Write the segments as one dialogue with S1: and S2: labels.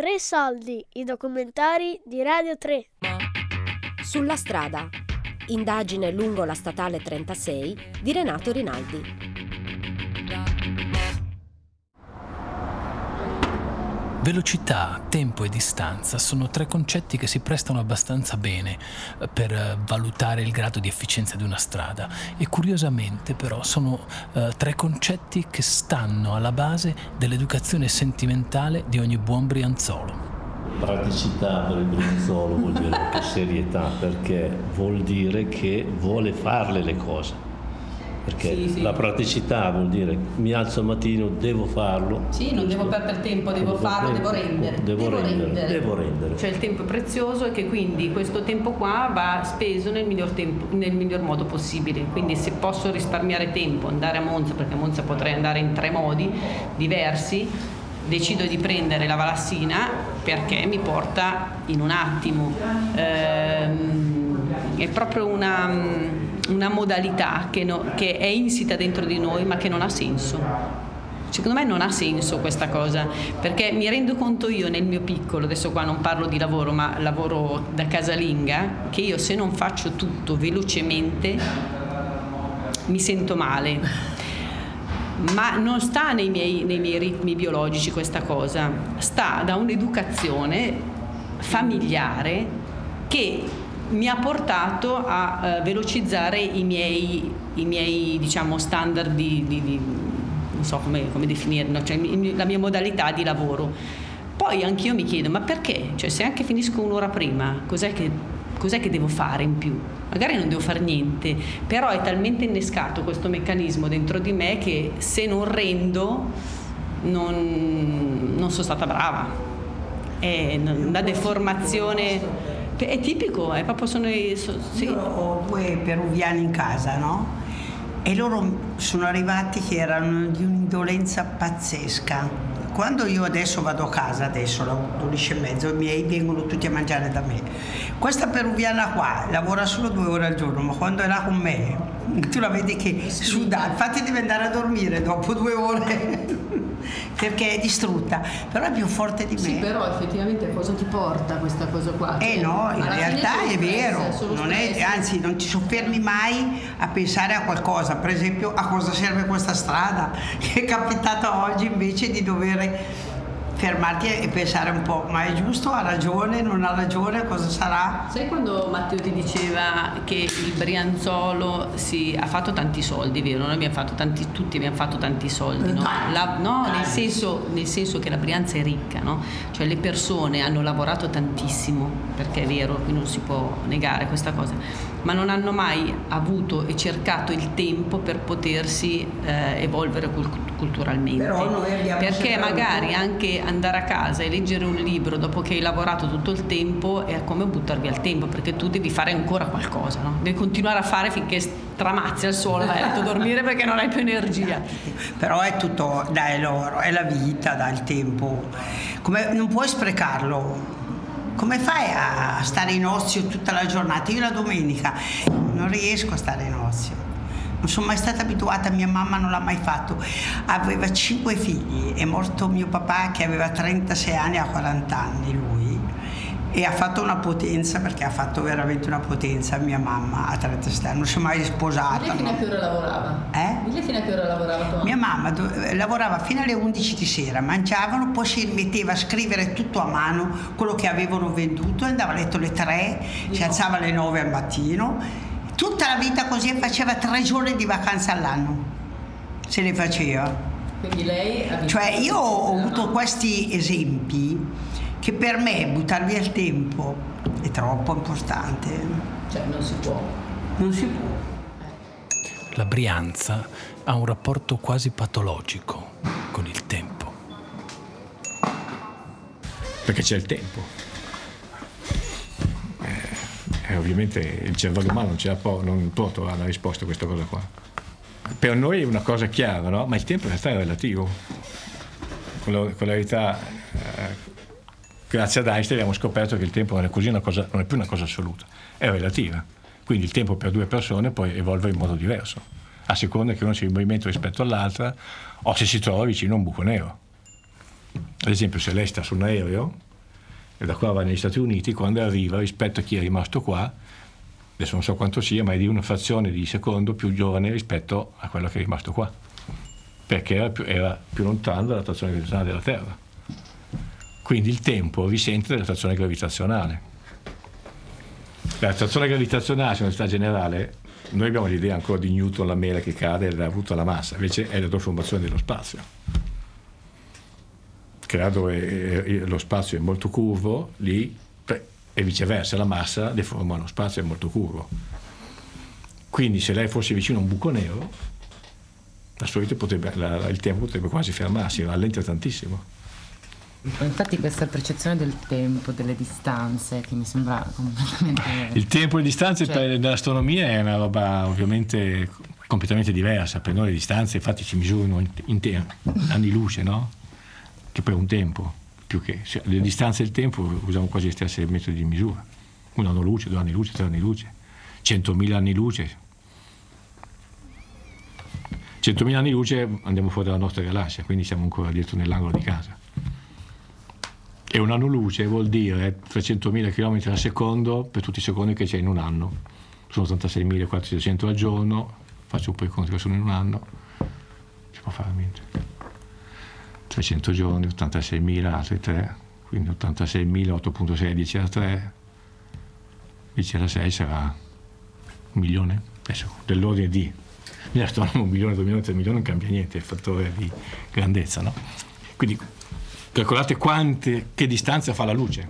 S1: Tre soldi, i documentari di Radio 3.
S2: Sulla strada. Indagine lungo la statale 36 di Renato Rinaldi.
S3: Velocità, tempo e distanza sono tre concetti che si prestano abbastanza bene eh, per eh, valutare il grado di efficienza di una strada e curiosamente però sono uh, tre concetti che stanno alla base dell'educazione sentimentale di ogni buon brianzolo.
S4: Praticità per il brianzolo vuol dire serietà perché vuol dire che vuole farle le cose perché sì, sì. la praticità vuol dire mi alzo al mattino, devo farlo.
S5: Sì, non devo perdere tempo, devo, devo farlo, devo rendere.
S4: Devo, devo rendere, rendere. Devo rendere.
S5: Cioè il tempo è prezioso e che quindi questo tempo qua va speso nel miglior, tempo, nel miglior modo possibile. Quindi se posso risparmiare tempo, andare a Monza, perché a Monza potrei andare in tre modi diversi, decido di prendere la Valassina perché mi porta in un attimo. Ehm, è proprio una una modalità che, no, che è insita dentro di noi ma che non ha senso. Secondo me non ha senso questa cosa, perché mi rendo conto io nel mio piccolo, adesso qua non parlo di lavoro, ma lavoro da casalinga, che io se non faccio tutto velocemente mi sento male. Ma non sta nei miei, nei miei ritmi biologici questa cosa, sta da un'educazione familiare che mi ha portato a uh, velocizzare i miei, i miei diciamo, standard di, di, di, non so come, come definirlo, cioè la mia modalità di lavoro. Poi anch'io mi chiedo, ma perché? Cioè, se anche finisco un'ora prima, cos'è che, cos'è che devo fare in più? Magari non devo fare niente, però è talmente innescato questo meccanismo dentro di me che se non rendo non, non sono stata brava. È una deformazione è tipico, è proprio sono i, so,
S6: sì. Io ho due peruviani in casa, no? E loro sono arrivati che erano di un'indolenza pazzesca. Quando io adesso vado a casa, adesso alle 12 e mezzo, i miei vengono tutti a mangiare da me. Questa peruviana qua lavora solo due ore al giorno, ma quando è là con me, tu la vedi che suda, infatti deve andare a dormire dopo due ore perché è distrutta, però è più forte di me.
S5: Sì, però effettivamente cosa ti porta questa cosa qua?
S6: Eh no, in realtà è vero, non è, anzi non ti soffermi mai a pensare a qualcosa, per esempio a cosa serve questa strada, che è capitata oggi invece di dover fermarti e pensare un po', ma è giusto, ha ragione, non ha ragione, cosa sarà?
S5: Sai quando Matteo ti diceva che il Brianzolo si, ha fatto tanti soldi, vero? Noi abbiamo fatto tanti, tutti abbiamo fatto tanti soldi, no? La, no nel, senso, nel, senso, che la Brianza è ricca, no? Cioè le persone hanno lavorato tantissimo, perché è vero, qui non si può negare questa cosa, ma non hanno mai avuto e cercato il tempo per potersi eh, evolvere culturalmente. perché magari anche andare a casa e leggere un libro dopo che hai lavorato tutto il tempo è come buttarvi al tempo, perché tu devi fare ancora qualcosa, no? devi continuare a fare finché stramazzi al suolo vai a letto dormire perché non hai più energia.
S6: Però è tutto, dai loro, è la vita, dai il tempo. Come, non puoi sprecarlo come fai a stare in ozio tutta la giornata? Io la domenica non riesco a stare in ozio. Non sono mai stata abituata, mia mamma non l'ha mai fatto. Aveva cinque figli, è morto mio papà che aveva 36 anni a 40 anni lui e ha fatto una potenza perché ha fatto veramente una potenza mia mamma a 37 anni non si è mai sposata
S5: lei fino no? a che ora lavorava?
S6: Eh?
S5: lei fino a che ora lavorava
S6: mia mamma lavorava fino alle 11 di sera mangiavano poi si metteva a scrivere tutto a mano quello che avevano venduto andava a letto alle 3 di si alzava alle 9 al mattino tutta la vita così faceva tre giorni di vacanza all'anno se le faceva
S5: quindi lei
S6: cioè io ho avuto questi esempi che per me buttare via il tempo è troppo importante.
S5: Cioè non si può.
S6: Non si può.
S3: La Brianza ha un rapporto quasi patologico con il tempo.
S7: Perché c'è il tempo. Eh, ovviamente il cervello umano non, ce po- non pronto alla risposta a questa cosa qua. Per noi è una cosa chiara, no? Ma il tempo in realtà è relativo. Con la, con la verità eh, grazie ad Einstein abbiamo scoperto che il tempo non è, così cosa, non è più una cosa assoluta, è relativa. Quindi il tempo per due persone poi evolve in modo diverso, a seconda che uno sia in movimento rispetto all'altra o se si trova vicino a un buco nero. Ad esempio, se lei sta su un aereo e da qua va negli Stati Uniti, quando arriva rispetto a chi è rimasto qua, adesso non so quanto sia, ma è di una frazione di secondo più giovane rispetto a quello che è rimasto qua, perché era più, era più lontano dall'attrazione gravitazionale della Terra. Quindi il tempo risente dell'attrazione gravitazionale. L'attrazione gravitazionale, sull'università generale, noi abbiamo l'idea ancora di Newton, la mela che cade e ha avuto la massa, invece è la trasformazione dello spazio. Che là dove lo spazio è molto curvo, lì e viceversa la massa deforma lo spazio è molto curvo. Quindi se lei fosse vicino a un buco nero, potrebbe, la, il tempo potrebbe quasi fermarsi, rallenta tantissimo.
S8: Infatti questa percezione del tempo, delle distanze, che mi sembra completamente...
S7: Il tempo e le distanze cioè... nell'astronomia è una roba ovviamente completamente diversa, per noi le distanze infatti si misurano in, te- anni luce, no? Che poi è un tempo, più che... Cioè, le distanze e il tempo usiamo quasi gli stessi metodi di misura. Un anno luce, due anni luce, tre anni luce, centomila anni luce. Centomila anni luce andiamo fuori dalla nostra galassia, quindi siamo ancora dietro nell'angolo di casa. E un anno luce vuol dire 300.000 km al secondo per tutti i secondi che c'è in un anno. Sono 86.400 al giorno, faccio un po' i conti che sono in un anno, si può fare niente. 300 giorni, 86.000 altri 3, quindi 86.000, 8.6, 10 alla 3, 10 alla 6 sarà un milione, adesso dell'ordine di, nell'astronomo un milione, due milioni, tre milioni non cambia niente, è il fattore di grandezza, no? Quindi Calcolate quante, che distanza fa la luce.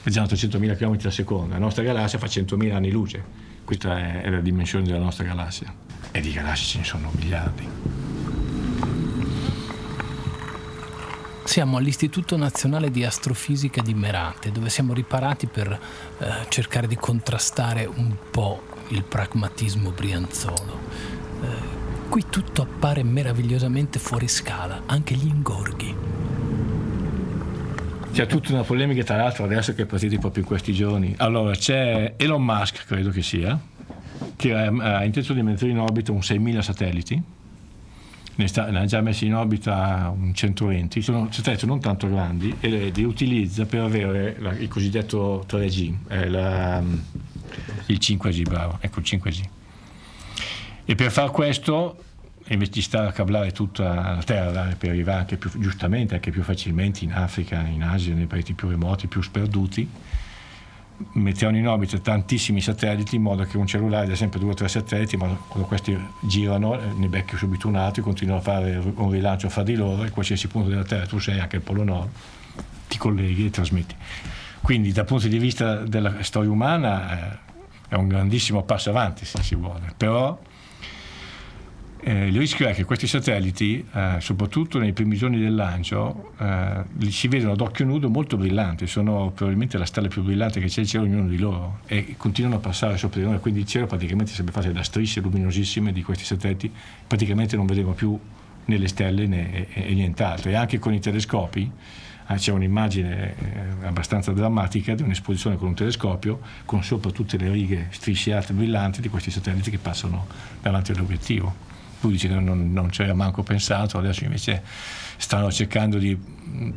S7: Facciamo 300.000 km al secondo, la nostra galassia fa 100.000 anni luce. Questa è, è la dimensione della nostra galassia. E di galassie ce ne sono miliardi.
S3: Siamo all'Istituto Nazionale di Astrofisica di Merate, dove siamo riparati per eh, cercare di contrastare un po' il pragmatismo brianzolo. Qui tutto appare meravigliosamente fuori scala, anche gli ingorghi.
S7: C'è tutta una polemica, tra l'altro, adesso che è partita proprio in questi giorni. Allora, c'è Elon Musk, credo che sia, che ha intenzione di mettere in orbita un 6.000 satelliti. Ne, sta, ne, ha già messi in orbita un 120, sono satelliti non tanto grandi e li utilizza per avere la, il cosiddetto 3G, eh, la, il 5G, bravo, ecco il 5G. E per far questo, invece di stare a cablare tutta la terra per arrivare anche più, giustamente anche più facilmente in Africa, in Asia, nei paesi più remoti, più sperduti, mettiamo in orbita tantissimi satelliti in modo che un cellulare abbia sempre due o tre satelliti, ma quando questi girano ne becchi subito un altro, continuano a fare un rilancio fra di loro e qualsiasi punto della Terra tu sei, anche il Polo Nord, ti colleghi e trasmetti. Quindi dal punto di vista della storia umana eh, è un grandissimo passo avanti se si vuole, però eh, il rischio è che questi satelliti, eh, soprattutto nei primi giorni del lancio, eh, si vedono ad occhio nudo molto brillanti, sono probabilmente la stella più brillante che c'è in cielo ognuno di loro e continuano a passare sopra di noi, quindi il cielo praticamente sarebbe fatto da strisce luminosissime di questi satelliti, praticamente non vedremo più né le stelle né e, e nient'altro. E anche con i telescopi eh, c'è un'immagine eh, abbastanza drammatica di un'esposizione con un telescopio con sopra tutte le righe strisciate brillanti di questi satelliti che passano davanti all'obiettivo lui dice che non, non c'era manco pensato, adesso invece stanno cercando di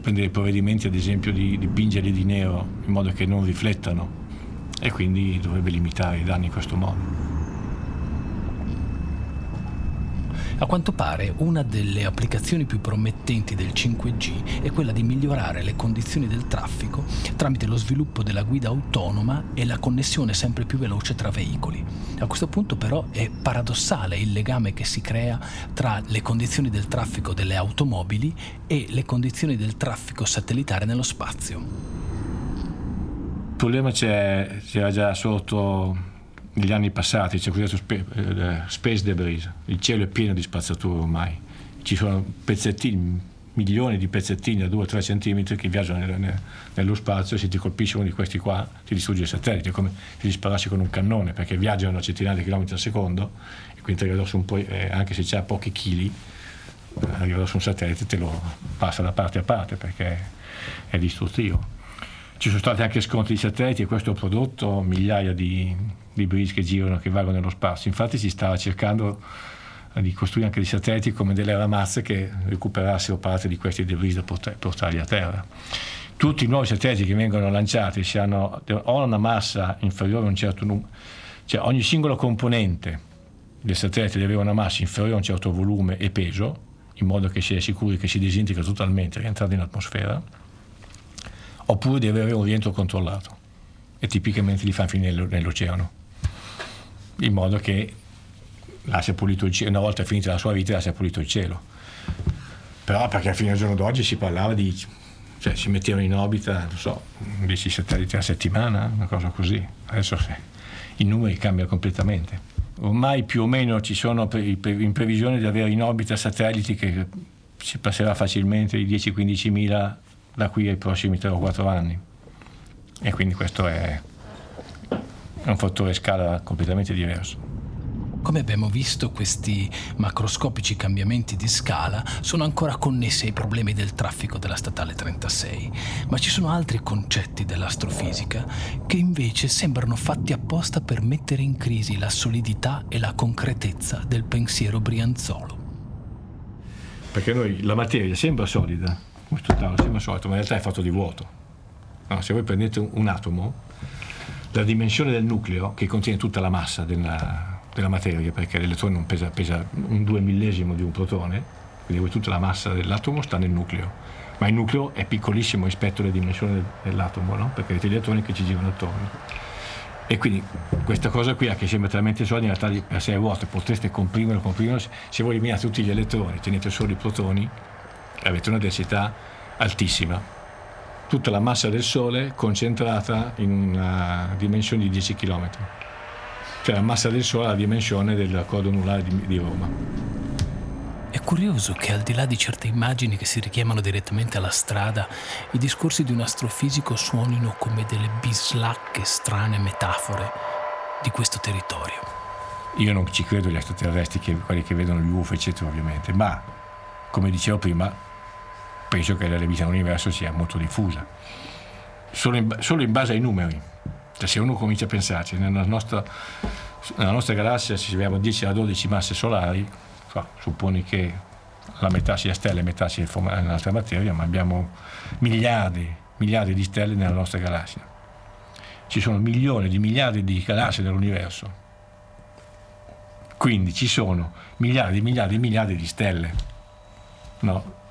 S7: prendere provvedimenti ad esempio di dipingerli di nero in modo che non riflettano e quindi dovrebbe limitare i danni in questo modo.
S3: A quanto pare una delle applicazioni più promettenti del 5G è quella di migliorare le condizioni del traffico tramite lo sviluppo della guida autonoma e la connessione sempre più veloce tra veicoli. A questo punto però è paradossale il legame che si crea tra le condizioni del traffico delle automobili e le condizioni del traffico satellitare nello spazio.
S7: Il problema c'è, c'era già sotto negli anni passati c'è cosiddetto spe, eh, space debris, il cielo è pieno di spazzatura ormai, ci sono pezzettini, milioni di pezzettini da 2-3 cm che viaggiano nel, nello spazio e se ti colpisce uno di questi qua ti distrugge il satellite, è come se li sparassi con un cannone perché viaggiano a centinaia di chilometri al secondo e quindi arriva un po', eh, anche se c'ha pochi chili, arriva addosso un satellite e te lo passa da parte a parte perché è distruttivo. Ci sono stati anche scontri di satelliti e questo ha prodotto migliaia di, di bridge che girano, che vagano nello spazio. Infatti si stava cercando di costruire anche dei satelliti come delle ramazze che recuperassero parte di questi debris da portarli a terra. tutti i nuovi satelliti che vengono lanciati hanno, hanno una massa inferiore a un certo numero, cioè ogni singolo componente del satellite deve avere una massa inferiore a un certo volume e peso, in modo che si è sicuri che si disintegra totalmente rientrando in atmosfera, oppure deve avere un rientro controllato e tipicamente li fa finire nell'oceano, in modo che lascia pulito il cielo, una volta finita la sua vita lascia pulito il cielo. Però perché a fine del giorno d'oggi si parlava di, cioè si mettevano in orbita, non so, 10 satelliti a settimana, una cosa così. Adesso i numeri cambiano completamente. Ormai più o meno ci sono in previsione di avere in orbita satelliti che si passerà facilmente i 10-15 mila da qui ai prossimi 3 o 4 anni. E quindi questo è un fattore scala completamente diverso.
S3: Come abbiamo visto, questi macroscopici cambiamenti di scala sono ancora connessi ai problemi del traffico della statale 36, ma ci sono altri concetti dell'astrofisica che invece sembrano fatti apposta per mettere in crisi la solidità e la concretezza del pensiero brianzolo.
S7: Perché noi la materia sembra solida, come totale, sembra solida, ma in realtà è fatto di vuoto. No, se voi prendete un atomo, la dimensione del nucleo, che contiene tutta la massa della, della materia, perché l'elettrone non pesa, pesa un due millesimo di un protone, quindi tutta la massa dell'atomo sta nel nucleo, ma il nucleo è piccolissimo rispetto alle dimensioni dell'atomo, no? perché avete gli elettroni che ci girano attorno. E quindi questa cosa qui, che sembra talmente solida, in realtà per sé è vuota, potreste comprimerlo, comprimerlo, se voi eliminate tutti gli elettroni, tenete solo i protoni, avete una densità altissima. Tutta la massa del Sole concentrata in una dimensione di 10 km cioè la massa del Sole ha la dimensione del codo anulare di, di Roma.
S3: È curioso che al di là di certe immagini che si richiamano direttamente alla strada, i discorsi di un astrofisico suonino come delle bislacche strane metafore di questo territorio.
S7: Io non ci credo agli extraterrestri, che, quelli che vedono gli UFO, eccetera, ovviamente, ma come dicevo prima, penso che la vita nell'universo sia molto diffusa. Solo in, solo in base ai numeri cioè, se uno comincia a pensarci, nella nostra, nella nostra galassia ci abbiamo 10 a 12 masse solari, so, supponi che la metà sia stelle e metà sia un'altra materia, ma abbiamo miliardi, miliardi di stelle nella nostra galassia. Ci sono milioni di miliardi di galassie nell'universo. Quindi ci sono miliardi, miliardi, miliardi di stelle. No?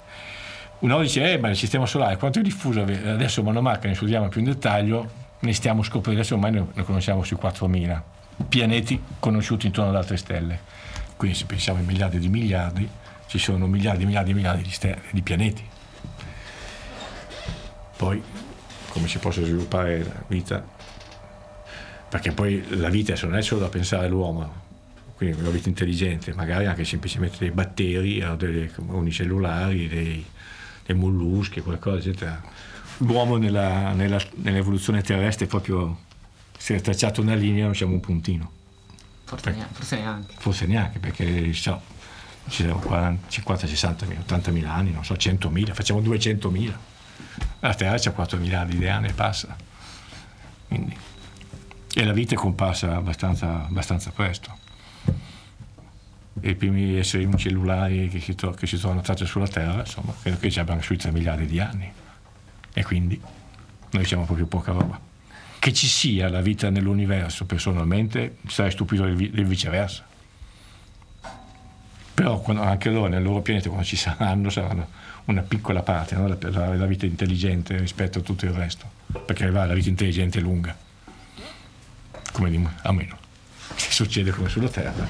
S7: Uno dice, eh, ma il sistema solare quanto è diffuso? Adesso mano a mano ne studiamo più in dettaglio, ne stiamo scoprendo, adesso ormai ne conosciamo sui 4.000 pianeti conosciuti intorno ad altre stelle. Quindi se pensiamo ai miliardi di miliardi, ci sono miliardi e miliardi e miliardi di, stelle, di pianeti. Poi come si possa sviluppare la vita? Perché poi la vita non è solo da pensare all'uomo, quindi una vita intelligente, magari anche semplicemente dei batteri, dei unicellulari, dei, dei molluschi, qualcosa, eccetera l'uomo nella, nella, nell'evoluzione terrestre proprio si è tracciato una linea, non siamo un puntino.
S8: Forse, neanche, forse neanche.
S7: Forse neanche, perché so, ci sono 40, 50, 60, 80 mila anni, non so, 100 mila, facciamo 200 mila. La Terra c'ha 4 miliardi di anni e passa. Quindi, e la vita è comparsa abbastanza, abbastanza presto. I primi esseri unicellulari che si, che si trovano tracce sulla Terra, insomma, credo che ci abbiano sui 3 miliardi di anni e quindi noi siamo proprio poca roba. Che ci sia la vita nell'universo, personalmente, sarei stupito del, del viceversa. Però quando, anche loro, nel loro pianeta, quando ci saranno, saranno una piccola parte, no? la, la, vita intelligente rispetto a tutto il resto. Perché va, la vita intelligente è lunga. Come di, almeno, se succede come sulla Terra.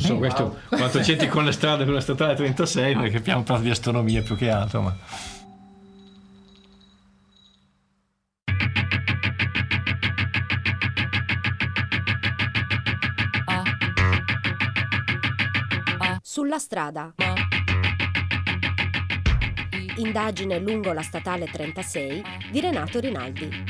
S7: Non so questo, wow. quanto c'entri con le strade, con la statale 36, perché abbiamo parlato di astronomia più che altro. Ma...
S2: Sulla strada. Indagine lungo la statale 36 di Renato Rinaldi.